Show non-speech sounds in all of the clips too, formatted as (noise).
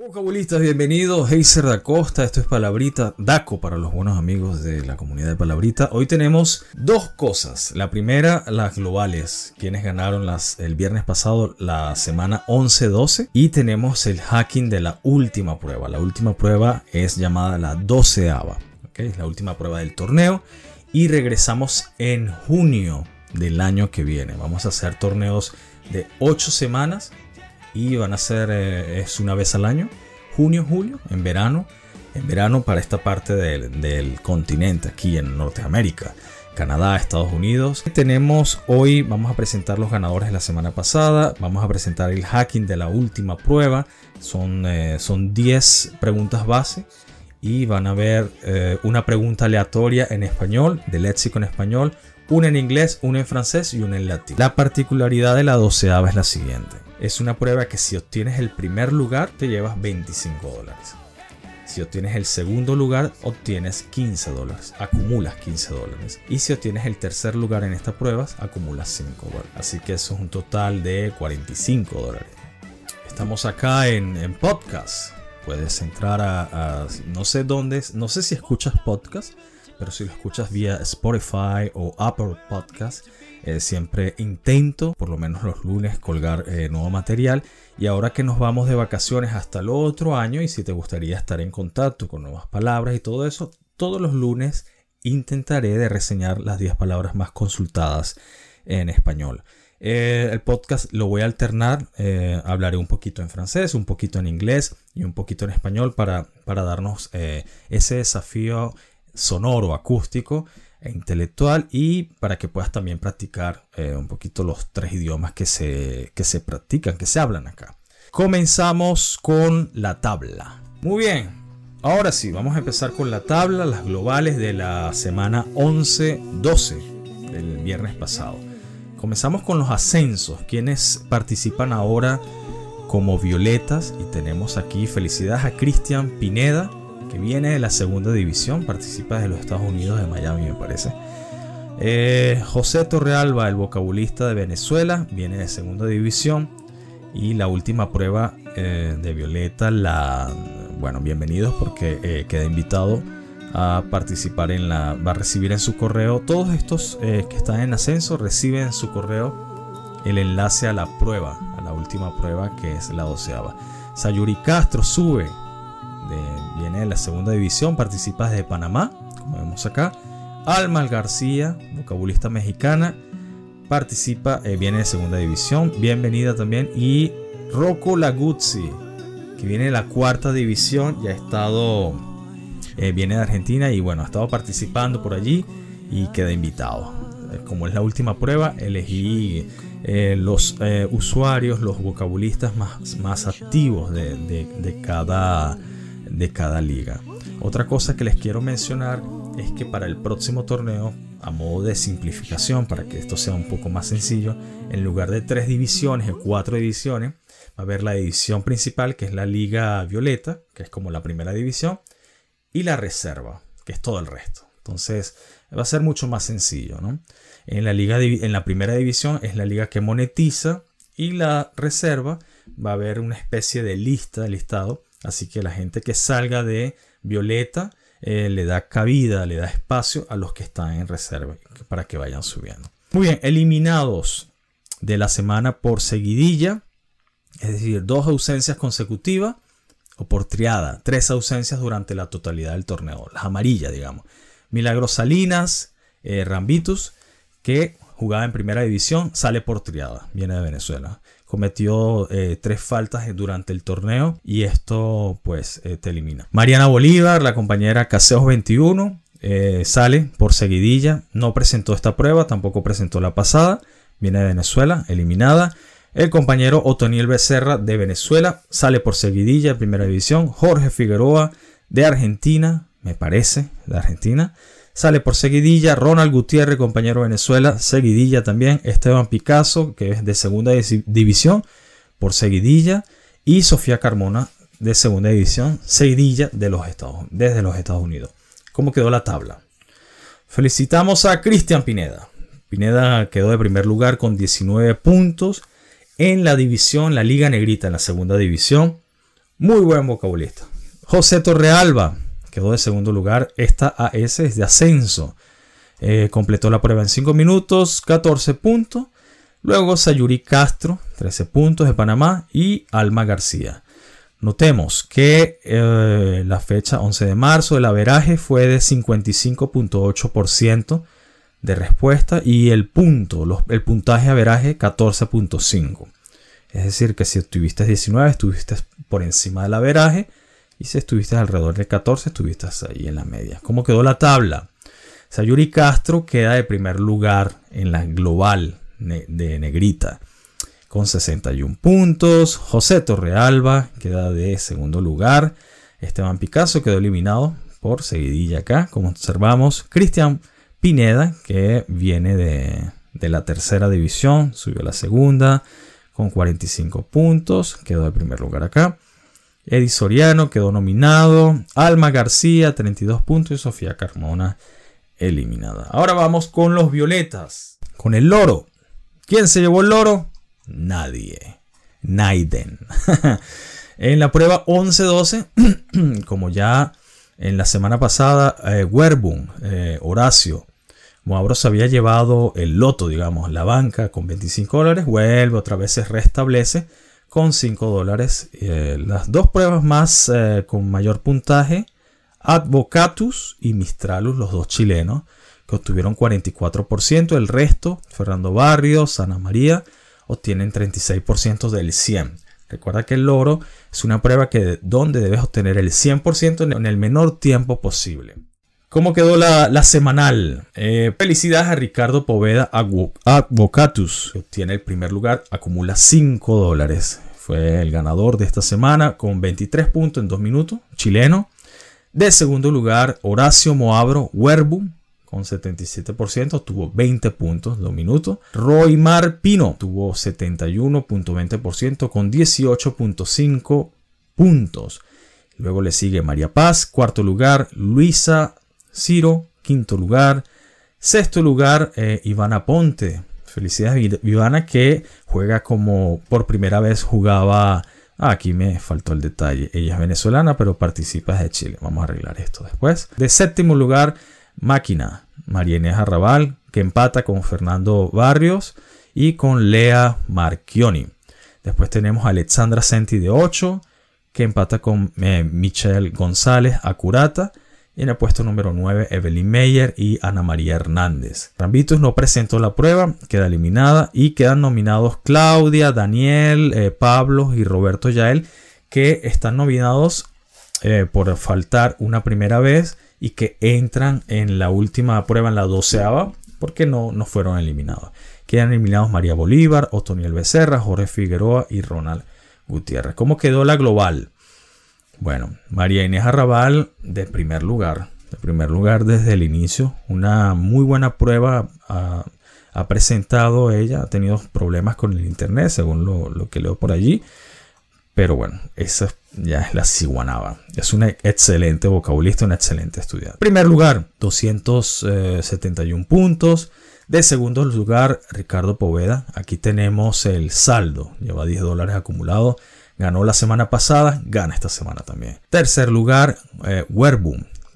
Vocabulistas, bienvenidos. Heiser da Costa, esto es Palabrita, DACO para los buenos amigos de la comunidad de Palabrita. Hoy tenemos dos cosas. La primera, las globales, quienes ganaron las, el viernes pasado la semana 11-12. Y tenemos el hacking de la última prueba. La última prueba es llamada la 12 ¿okay? Es la última prueba del torneo. Y regresamos en junio del año que viene. Vamos a hacer torneos de 8 semanas y van a ser eh, es una vez al año, junio, julio, en verano, en verano para esta parte del, continente, aquí en Norteamérica. Canadá, Estados Unidos. Tenemos hoy, vamos a presentar los ganadores de la semana pasada, vamos a presentar el hacking de la última prueba, son, eh, son 10 preguntas base y van a ver eh, una pregunta aleatoria en español, de léxico en español, una en inglés, una en francés y una en latín. La particularidad de la doceava es la siguiente es una prueba que si obtienes el primer lugar te llevas 25 dólares. Si obtienes el segundo lugar, obtienes 15 dólares. Acumulas 15 dólares. Y si obtienes el tercer lugar en estas pruebas, acumulas 5 dólares. Así que eso es un total de 45 dólares. Estamos acá en, podcast. Puedes entrar a, a, no sé dónde, no sé si escuchas podcast, pero si lo escuchas vía Spotify o Apple Podcast, eh, siempre intento, por lo menos los lunes, colgar eh, nuevo material. Y ahora que nos vamos de vacaciones hasta el otro año, y si te gustaría estar en contacto con nuevas palabras y todo eso, todos los lunes intentaré de reseñar las 10 palabras más consultadas en español. Eh, el podcast lo voy a alternar, hablaré un poquito en francés, un poquito en inglés y un poquito en español para, para darnos ese desafío sonoro, acústico e intelectual y para que puedas también practicar eh, un poquito los tres idiomas que se, que se practican, que se hablan acá. Comenzamos con la tabla. Muy bien, ahora sí, vamos a empezar con la tabla, las globales de la semana 11-12 del viernes pasado. Comenzamos con los ascensos, quienes participan ahora como violetas y tenemos aquí felicidades a Cristian Pineda, que viene de la segunda división, participa de los Estados Unidos de Miami, me parece. Eh, José Torrealba, el vocabulista de Venezuela, viene de segunda división. Y la última prueba eh, de Violeta, la. Bueno, bienvenidos porque eh, queda invitado a participar en la. Va a recibir en su correo. Todos estos que están en ascenso reciben en su correo el enlace a la prueba, a la última prueba que es la doceava. Sayuri Castro sube viene de la segunda división, participa desde Panamá, como vemos acá. Alma García, vocabulista mexicana, participa, eh, viene de segunda división, bienvenida también. Y Rocco Laguzzi, que viene de la cuarta división y ha estado, eh, viene de Argentina y bueno, ha estado participando por allí y queda invitado. Eh, como es la última prueba, elegí los usuarios, los vocabulistas más, más activos de, de cada de cada liga. Otra cosa que les quiero mencionar es que para el próximo torneo, a modo de simplificación, para que esto sea un poco más sencillo, en lugar de tres divisiones o cuatro divisiones, va a haber la división principal, que es la Liga Violeta, que es como la primera división, y la reserva, que es todo el resto. Entonces va a ser mucho más sencillo. En, la liga, en la primera división es la liga que monetiza y la reserva va a haber una especie de lista, de listado, Así que la gente que salga de Violeta eh, le da cabida, le da espacio a los que están en reserva para que vayan subiendo. Muy bien, eliminados de la semana por seguidilla, es decir, dos ausencias consecutivas o por triada, tres ausencias durante la totalidad del torneo, las amarillas, digamos. Milagros Salinas, eh, Rambitus, que jugaba en primera división, sale por triada, viene de Venezuela cometió eh, tres faltas durante el torneo y esto pues eh, te elimina. Mariana Bolívar, la compañera Caseos 21, eh, sale por seguidilla, no presentó esta prueba, tampoco presentó la pasada, viene de Venezuela, eliminada. El compañero Otoniel Becerra de Venezuela sale por seguidilla, primera división. Jorge Figueroa de Argentina, me parece, de Argentina, Sale por seguidilla Ronald Gutiérrez, compañero de Venezuela, seguidilla también. Esteban Picasso, que es de segunda división, por seguidilla. Y Sofía Carmona, de segunda división, seguidilla de los Estados, desde los Estados Unidos. ¿Cómo quedó la tabla? Felicitamos a Cristian Pineda. Pineda quedó de primer lugar con 19 puntos en la división, la Liga Negrita en la segunda división. Muy buen vocabulista. José Torrealba quedó de segundo lugar. Esta AS es de ascenso. Eh, completó la prueba en 5 minutos, 14 puntos. Luego Sayuri Castro, 13 puntos de Panamá. Y Alma García. Notemos que eh, la fecha 11 de marzo el averaje fue de 55.8% de respuesta y el punto, el puntaje averaje 14.5. Es decir, que si estuviste 19, estuviste por encima del averaje y si estuviste alrededor de 14, estuviste ahí en la media. ¿Cómo quedó la tabla? Sayuri Castro queda de primer lugar en la global de negrita con 61 puntos. José Torrealba queda de segundo lugar. Esteban Picasso quedó eliminado por seguidilla acá, como observamos. Cristian Pineda, que viene de, la tercera división, subió a la segunda con 45 puntos, quedó de primer lugar acá. Eddie Soriano quedó nominado. Alma García, 32 puntos. Y Sofía Carmona, eliminada. Ahora vamos con los violetas. Con el loro. ¿Quién se llevó el loro? nadie. Naiden. (laughs) en la prueba 11-12, (clears throat) como ya en la semana pasada, eh, eh Horacio, Moabro se había llevado el loto, digamos, la banca con 25 dólares, vuelve otra vez se restablece con 5 dólares. Eh, las dos pruebas más eh, con mayor puntaje, Advocatus y Mistralus, los dos chilenos, que obtuvieron 44%, el resto, Fernando Barrios, Ana María, obtienen 36% del 100. Recuerda que el loro es una prueba que donde debes obtener el 100% en el menor tiempo posible. ¿Cómo quedó la, semanal? Eh, felicidades a Ricardo Poveda Advocatus, obtiene el primer lugar, acumula 5 dólares. Fue el ganador de esta semana con 23 puntos en 2 minutos, chileno. De segundo lugar, Horacio Moabro Werbu, con 77%, tuvo 20 puntos, 2 minutos. Roy Pino tuvo 71.20% con 18.5 puntos. Luego le sigue María Paz, cuarto lugar, Luisa Ciro, quinto lugar. Sexto lugar, eh, Ivana Ponte. Felicidades Ivana que juega como por primera vez jugaba... Ah, aquí me faltó el detalle. Ella es venezolana, pero participa de Chile. Vamos a arreglar esto después. De séptimo lugar, Máquina, María Inés Arrabal, que empata con Fernando Barrios y con Lea Marchioni. Después tenemos a Alexandra Senti de 8, que empata con eh, Michelle González Acurata. En el puesto número 9, Evelyn Meyer y Ana María Hernández. Rambitus no presentó la prueba, queda eliminada y quedan nominados Claudia, Daniel, eh, Pablo y Roberto Yael, que están nominados eh, por faltar una primera vez y que entran en la última prueba, en la doceava, porque no, no fueron eliminados. Quedan eliminados María Bolívar, Otoniel Becerra, Jorge Figueroa y Ronald Gutiérrez. ¿Cómo quedó la global? Bueno, María Inés Arrabal de primer lugar, de primer lugar desde el inicio, una muy buena prueba ha, presentado ella, ha tenido problemas con el internet, según lo, que leo por allí, pero bueno, esa ya es la ciguanaba. Es una excelente vocabulista, una excelente estudiante. Primer lugar, 271 puntos. De segundo lugar, Ricardo Poveda. Aquí tenemos el saldo. Lleva 10 dólares acumulados. Ganó la semana pasada, gana esta semana también. Tercer lugar, eh,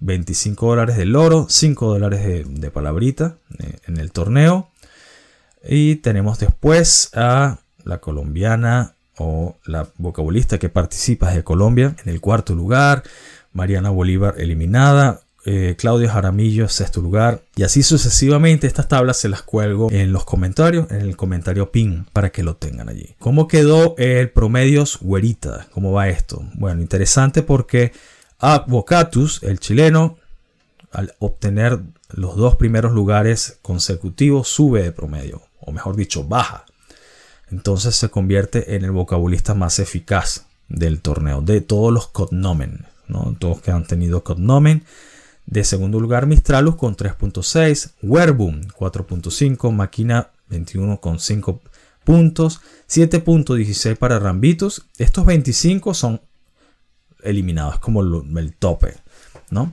25 dólares de loro, 5 dólares de, palabrita eh, en el torneo. Y tenemos después a la colombiana o la vocabulista que participa de Colombia en el cuarto lugar, Mariana Bolívar eliminada, eh, Claudio Jaramillo sexto lugar y así sucesivamente estas tablas se las cuelgo en los comentarios en el comentario pin para que lo tengan allí ¿cómo quedó el promedios güerita? ¿cómo va esto? bueno interesante porque Advocatus el chileno al obtener los dos primeros lugares consecutivos sube de promedio o mejor dicho baja entonces se convierte en el vocabulista más eficaz del torneo, de todos los cognomen, ¿no? todos que han tenido cognomen. De segundo lugar, Mistralus con 3.6, Werbum 4.5, Máquina 21.5 puntos, 7.16 para Rambitus. Estos 25 son eliminados como el tope. ¿no?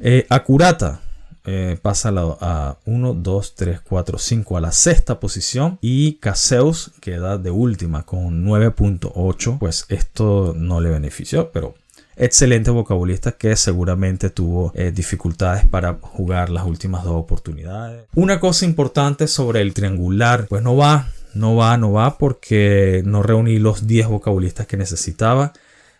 Eh, Acurata eh, pasa a 1, 2, 3, 4, 5 a la sexta posición y Caseus queda de última con 9.8. Pues esto no le benefició, pero excelente vocabulista que seguramente tuvo eh, dificultades para jugar las últimas dos oportunidades. Una cosa importante sobre el triangular, pues no va, no va, no va porque no reuní los 10 vocabulistas que necesitaba,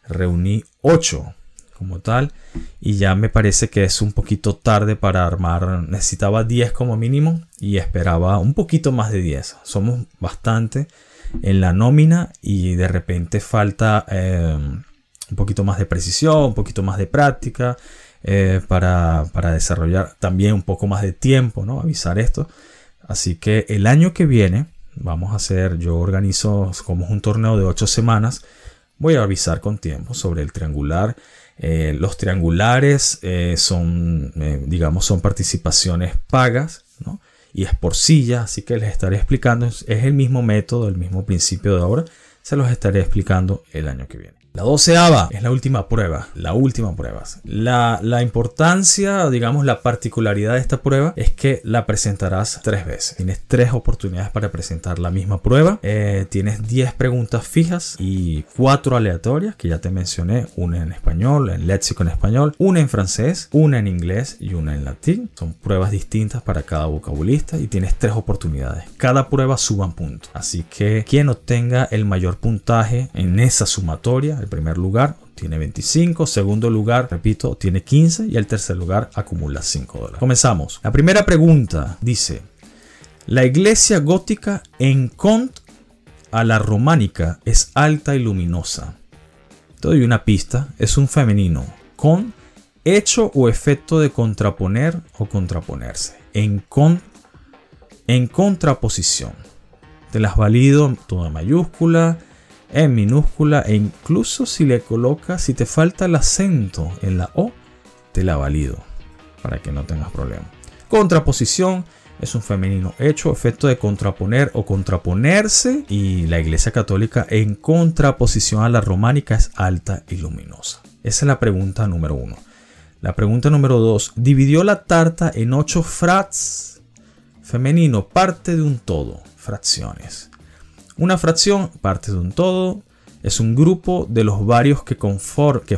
reuní 8 como tal y ya me parece que es un poquito tarde para armar necesitaba 10 como mínimo y esperaba un poquito más de 10 somos bastante en la nómina y de repente falta eh, un poquito más de precisión, un poquito más de práctica, eh, para, desarrollar también un poco más de tiempo, ¿no? Avisar esto. Así que el año que viene vamos a hacer, yo organizo como un torneo de ocho semanas, voy a avisar con tiempo sobre el triangular. Eh, los triangulares eh, son, digamos, son participaciones pagas. Y es por silla, así que les estaré explicando, es el mismo método, el mismo principio de ahora, se los estaré explicando el año que viene. La doceava es la última prueba, la última prueba. La, la, importancia, digamos, la particularidad de esta prueba es que la presentarás tres veces. Tienes tres oportunidades para presentar la misma prueba. Eh, tienes 10 preguntas fijas y cuatro aleatorias que ya te mencioné. Una en español, en léxico en español, una en francés, una en inglés y una en latín. Son pruebas distintas para cada vocabulista y tienes tres oportunidades. Cada prueba suban puntos. Así que quien obtenga el mayor puntaje en esa sumatoria el primer lugar tiene 25, segundo lugar, repito, tiene 15 y el tercer lugar acumula 5 dólares. Comenzamos. La primera pregunta dice, la iglesia gótica en cont a la románica es alta y luminosa. Te una pista, es un femenino con hecho o efecto de contraponer o contraponerse. En, con, en contraposición. Te las valido toda mayúscula en minúscula e incluso si le colocas, si te falta el acento en la O, te la valido para que no tengas problema. Contraposición es un femenino hecho, efecto de contraponer o contraponerse y la Iglesia Católica en contraposición a la románica es alta y luminosa. Esa es la pregunta número uno. La pregunta número dos, dividió la tarta en ocho frats. Femenino, parte de un todo, fracciones. Una fracción, parte de un todo, es un grupo de los varios que,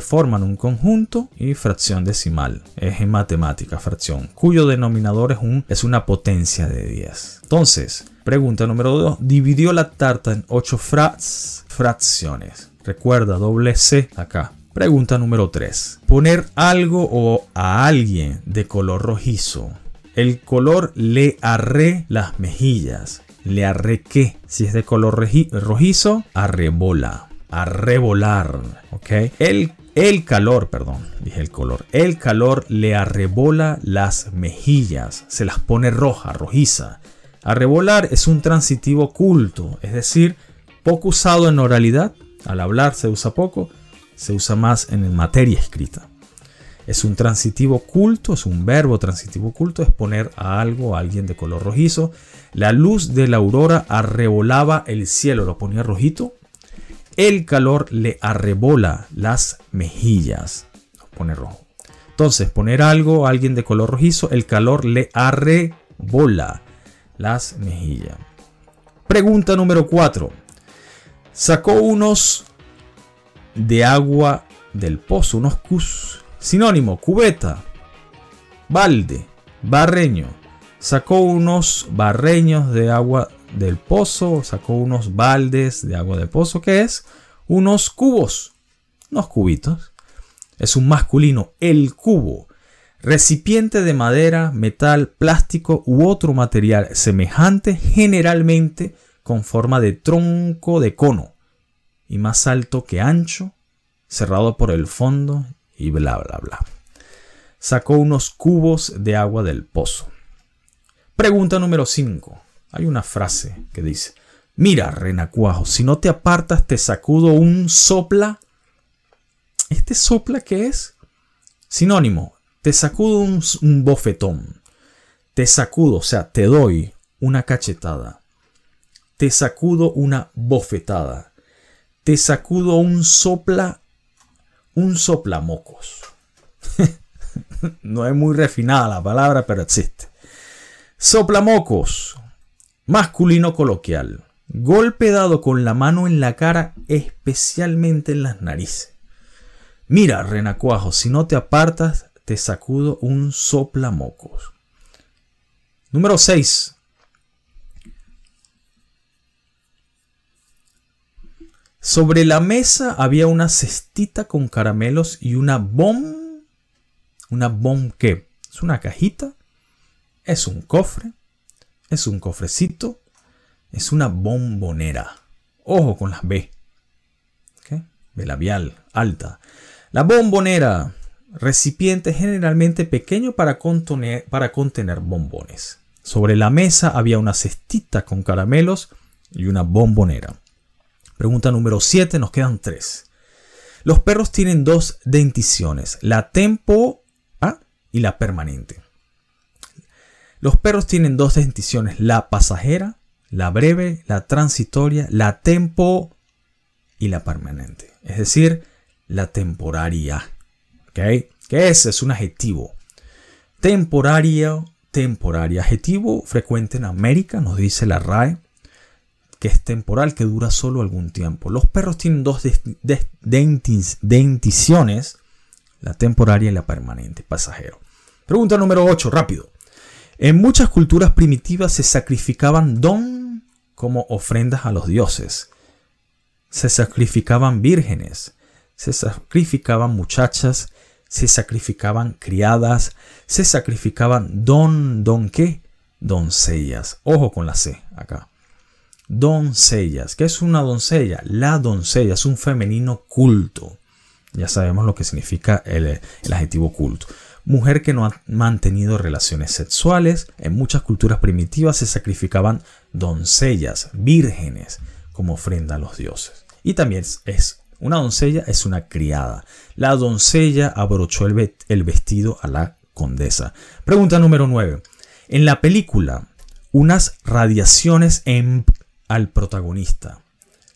forman un conjunto y fracción decimal. Es en matemática fracción, cuyo denominador es, un, es una potencia de 10. Entonces, pregunta número 2. Dividió la tarta en 8 fracciones. Recuerda, doble C acá. Pregunta número 3. Poner algo o a alguien de color rojizo. El color le arre las mejillas le arrequé. Si es de color rojizo, arrebola. Arrebolar. ¿Ok? El, el calor, perdón, dije el color. El calor le arrebola las mejillas. Se las pone roja, rojiza. Arrebolar es un transitivo culto, es decir, poco usado en oralidad. Al hablar se usa poco, se usa más en materia escrita. Es un transitivo culto, es un verbo transitivo culto, es poner a algo, a alguien de color rojizo. La luz de la aurora arrebolaba el cielo, lo ponía rojito. El calor le arrebola las mejillas, lo pone rojo. Entonces, poner algo, a alguien de color rojizo, el calor le arrebola las mejillas. Pregunta número 4. Sacó unos de agua del pozo, unos cus Sinónimo, cubeta, balde, barreño. Sacó unos barreños de agua del pozo, sacó unos baldes de agua del pozo, que es unos cubos, unos cubitos. Es un masculino, el cubo. Recipiente de madera, metal, plástico u otro material semejante, generalmente con forma de tronco de cono y más alto que ancho, cerrado por el fondo y bla, bla, bla. Sacó unos cubos de agua del pozo. Pregunta número 5. Hay una frase que dice, mira, renacuajo, si no te apartas te sacudo un sopla. ¿Este sopla qué es? Sinónimo, te sacudo un, un bofetón. Te sacudo, o sea, te doy una cachetada. Te sacudo una bofetada. Te sacudo un sopla un soplamocos. (laughs) no es muy refinada la palabra, pero existe. Soplamocos, masculino coloquial. Golpe dado con la mano en la cara, especialmente en las narices. Mira, renacuajo, si no te apartas, te sacudo un soplamocos. Número 6. Sobre la mesa había una cestita con caramelos y una bomba una bomb ¿qué? ¿Es una cajita? ¿Es un cofre? ¿Es un cofrecito? Es una bombonera. Ojo con las B. ¿Okay? B labial, alta. La bombonera. Recipiente generalmente pequeño para contener, para contener bombones. Sobre la mesa había una cestita con caramelos y una bombonera. Pregunta número 7, nos quedan tres. Los perros tienen dos denticiones, la tempo y la permanente. Los perros tienen dos denticiones, la pasajera, la breve, la transitoria, la tempo y la permanente. Es decir, la temporaria. ¿Okay? ¿Qué es? Es un adjetivo. Temporaria, temporaria. Adjetivo frecuente en América, nos dice la RAE, que es temporal, que dura solo algún tiempo. Los perros tienen dos denticiones, la temporaria y la permanente, pasajero. Pregunta número 8, rápido. En muchas culturas primitivas se sacrificaban don como ofrendas a los dioses. Se sacrificaban vírgenes, se sacrificaban muchachas, se sacrificaban criadas, se sacrificaban don, don qué? Doncellas. Ojo con la C acá. Doncellas. ¿Qué es una doncella? La doncella es un femenino culto. Ya sabemos lo que significa el, el adjetivo culto mujer que no ha mantenido relaciones sexuales. En muchas culturas primitivas se sacrificaban doncellas, vírgenes, como ofrenda a los dioses. Y también es una doncella, es una criada. La doncella abrochó el, vestido a la condesa. Pregunta número 9. En la película, unas radiaciones en, al protagonista.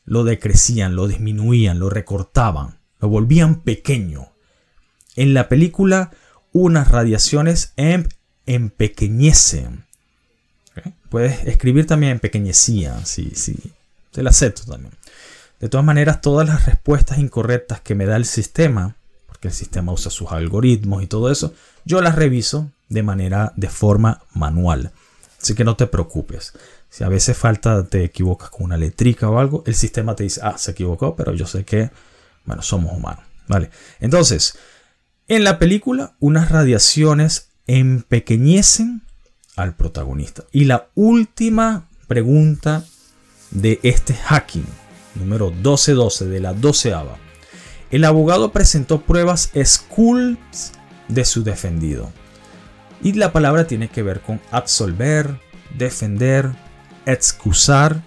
Lo decrecían, lo disminuían, lo recortaban, lo volvían pequeño. En la película, unas radiaciones en, empequeñecen. Puedes escribir también empequeñecía, sí, sí, te la acepto también. De todas maneras, todas las respuestas incorrectas que me da el sistema, porque el sistema usa sus algoritmos y todo eso, yo las reviso de manera, de forma manual. Así que no te preocupes. Si a veces falta, te equivocas con una letrica o algo, el sistema te dice, ah, se equivocó, pero yo sé que, bueno, somos humanos. ¿Vale? Entonces, en la película, unas radiaciones empequeñecen al protagonista. Y la última pregunta de este hacking, número 1212 de la doceava. El abogado presentó pruebas sculpts de su defendido. Y la palabra tiene que ver con absolver, defender, excusar.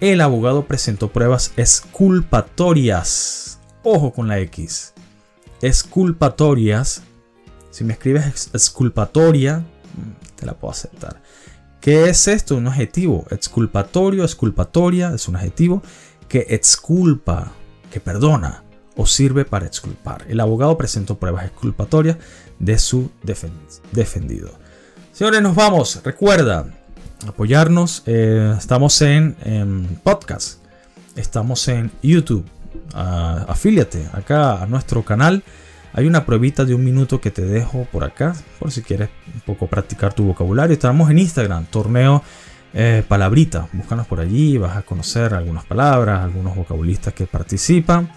El abogado presentó pruebas exculpatorias. Ojo con la X exculpatorias. Si me escribes exculpatoria, te la puedo aceptar. ¿Qué es esto? Un adjetivo. Exculpatorio, exculpatoria es un adjetivo que exculpa, que perdona o sirve para exculpar. El abogado presentó pruebas exculpatorias de su defendido. Señores, nos vamos. Recuerda apoyarnos. Eh, estamos en, podcast. Estamos en YouTube afíliate acá a nuestro canal. Hay una pruebita de un minuto que te dejo por acá, por si quieres un poco practicar tu vocabulario. Estamos en Instagram, torneo eh, palabrita. Búscanos por allí, vas a conocer algunas palabras, algunos vocabulistas que participan.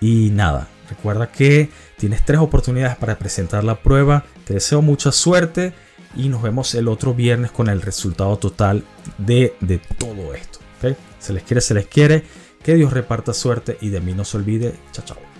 Y nada, recuerda que tienes tres oportunidades para presentar la prueba. Te deseo mucha suerte y nos vemos el otro viernes con el resultado total de, de todo esto. Se les quiere, se les quiere. Que Dios reparta suerte y de mí no se olvide. Chao, chao.